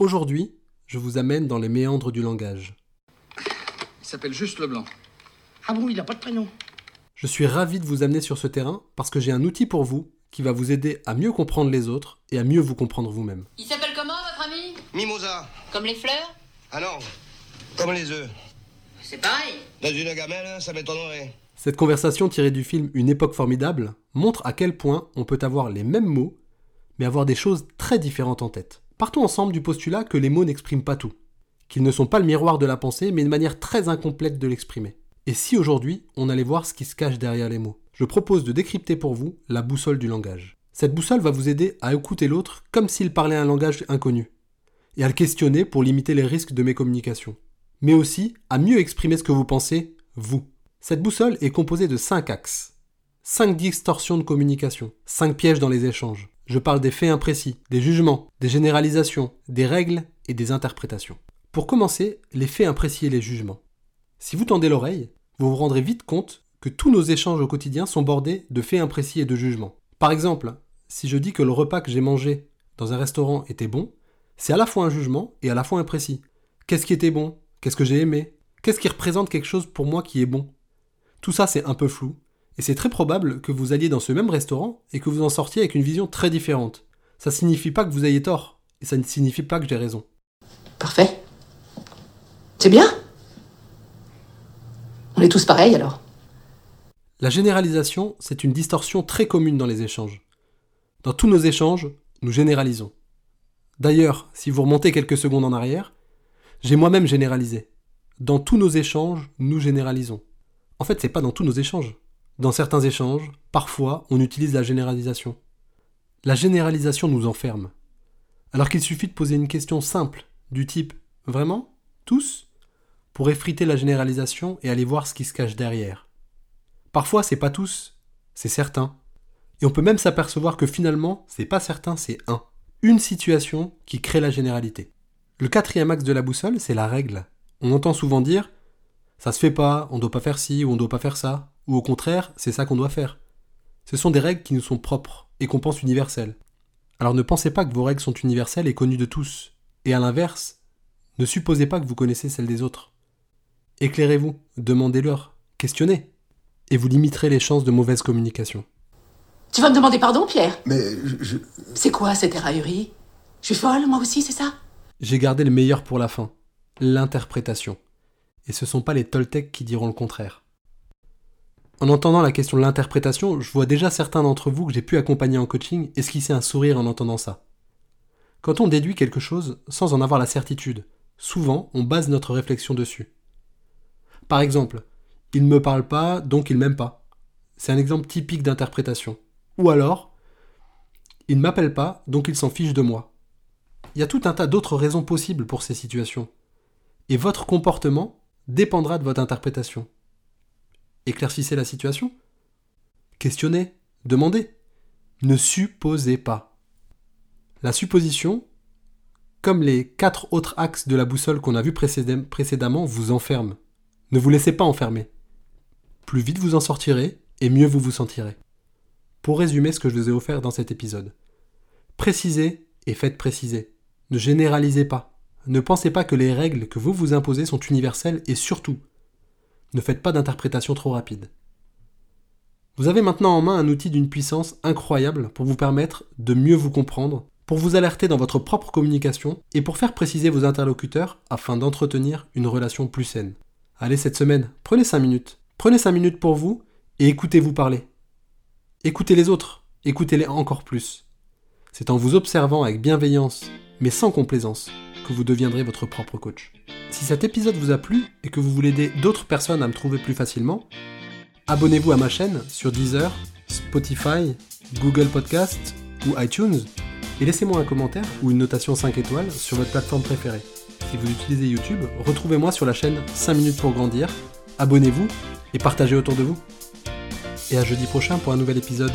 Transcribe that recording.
Aujourd'hui, je vous amène dans les méandres du langage. Il s'appelle juste Leblanc. Ah bon, il n'a pas de prénom. Je suis ravi de vous amener sur ce terrain parce que j'ai un outil pour vous qui va vous aider à mieux comprendre les autres et à mieux vous comprendre vous-même. Il s'appelle comment, votre ami? Mimosa. Comme les fleurs? Ah non, comme les œufs. C'est pareil. Dans une gamelle, ça m'étonnerait. Cette conversation tirée du film Une époque formidable montre à quel point on peut avoir les mêmes mots, mais avoir des choses très différentes en tête. Partons ensemble du postulat que les mots n'expriment pas tout, qu'ils ne sont pas le miroir de la pensée, mais une manière très incomplète de l'exprimer. Et si aujourd'hui, on allait voir ce qui se cache derrière les mots? Je propose de décrypter pour vous la boussole du langage. Cette boussole va vous aider à écouter l'autre comme s'il parlait un langage inconnu, et à le questionner pour limiter les risques de mes communications, mais aussi à mieux exprimer ce que vous pensez, vous. Cette boussole est composée de 5 axes, 5 distorsions de communication, 5 pièges dans les échanges. Je parle des faits imprécis, des jugements, des généralisations, des règles et des interprétations. Pour commencer, les faits imprécis et les jugements. Si vous tendez l'oreille, vous vous rendrez vite compte que tous nos échanges au quotidien sont bordés de faits imprécis et de jugements. Par exemple, si je dis que le repas que j'ai mangé dans un restaurant était bon, c'est à la fois un jugement et à la fois imprécis. Qu'est-ce qui était bon? Qu'est-ce que j'ai aimé? Qu'est-ce qui représente quelque chose pour moi qui est bon? Tout ça c'est un peu flou, et c'est très probable que vous alliez dans ce même restaurant et que vous en sortiez avec une vision très différente. Ça signifie pas que vous ayez tort, et ça ne signifie pas que j'ai raison. Parfait. C'est bien On est tous pareils alors. La généralisation, c'est une distorsion très commune dans les échanges. Dans tous nos échanges, nous généralisons. D'ailleurs, si vous remontez quelques secondes en arrière, j'ai moi-même généralisé. Dans tous nos échanges, nous généralisons. En fait, c'est pas dans tous nos échanges. Dans certains échanges, parfois, on utilise la généralisation. La généralisation nous enferme. Alors qu'il suffit de poser une question simple, du type Vraiment? Tous pour effriter la généralisation et aller voir ce qui se cache derrière. Parfois, c'est pas tous, c'est certains. Et on peut même s'apercevoir que finalement, c'est pas certain, c'est un. Une situation qui crée la généralité. Le quatrième axe de la boussole, c'est la règle. On entend souvent dire ça se fait pas, on doit pas faire ci ou on doit pas faire ça, ou au contraire, c'est ça qu'on doit faire. Ce sont des règles qui nous sont propres et qu'on pense universelles. Alors ne pensez pas que vos règles sont universelles et connues de tous. Et à l'inverse, ne supposez pas que vous connaissez celles des autres. Éclairez-vous, demandez-leur, questionnez, et vous limiterez les chances de mauvaise communication. Tu vas me demander pardon, Pierre? Mais je. C'est quoi cette éraillerie Je suis folle, moi aussi, c'est ça? J'ai gardé le meilleur pour la fin, l'interprétation. Et ce sont pas les Toltecs qui diront le contraire. En entendant la question de l'interprétation, je vois déjà certains d'entre vous que j'ai pu accompagner en coaching esquisser un sourire en entendant ça. Quand on déduit quelque chose sans en avoir la certitude, souvent on base notre réflexion dessus. Par exemple, il ne me parle pas, donc il m'aime pas. C'est un exemple typique d'interprétation. Ou alors, il ne m'appelle pas, donc il s'en fiche de moi. Il y a tout un tas d'autres raisons possibles pour ces situations. Et votre comportement dépendra de votre interprétation. Éclaircissez la situation. Questionnez, demandez. Ne supposez pas. La supposition, comme les quatre autres axes de la boussole qu'on a vus précédemment, vous enferme. Ne vous laissez pas enfermer. Plus vite vous en sortirez, et mieux vous vous sentirez. Pour résumer ce que je vous ai offert dans cet épisode. Précisez et faites préciser. Ne généralisez pas. Ne pensez pas que les règles que vous vous imposez sont universelles et surtout, ne faites pas d'interprétation trop rapide. Vous avez maintenant en main un outil d'une puissance incroyable pour vous permettre de mieux vous comprendre, pour vous alerter dans votre propre communication et pour faire préciser vos interlocuteurs afin d'entretenir une relation plus saine. Allez, cette semaine, prenez 5 minutes. Prenez 5 minutes pour vous et écoutez-vous parler. Écoutez les autres, écoutez-les encore plus. C'est en vous observant avec bienveillance, mais sans complaisance, que vous deviendrez votre propre coach. Si cet épisode vous a plu et que vous voulez aider d'autres personnes à me trouver plus facilement, abonnez-vous à ma chaîne sur Deezer, Spotify, Google Podcast ou iTunes et laissez-moi un commentaire ou une notation 5 étoiles sur votre plateforme préférée. Si vous utilisez YouTube, retrouvez-moi sur la chaîne 5 minutes pour grandir, abonnez-vous et partagez autour de vous. Et à jeudi prochain pour un nouvel épisode.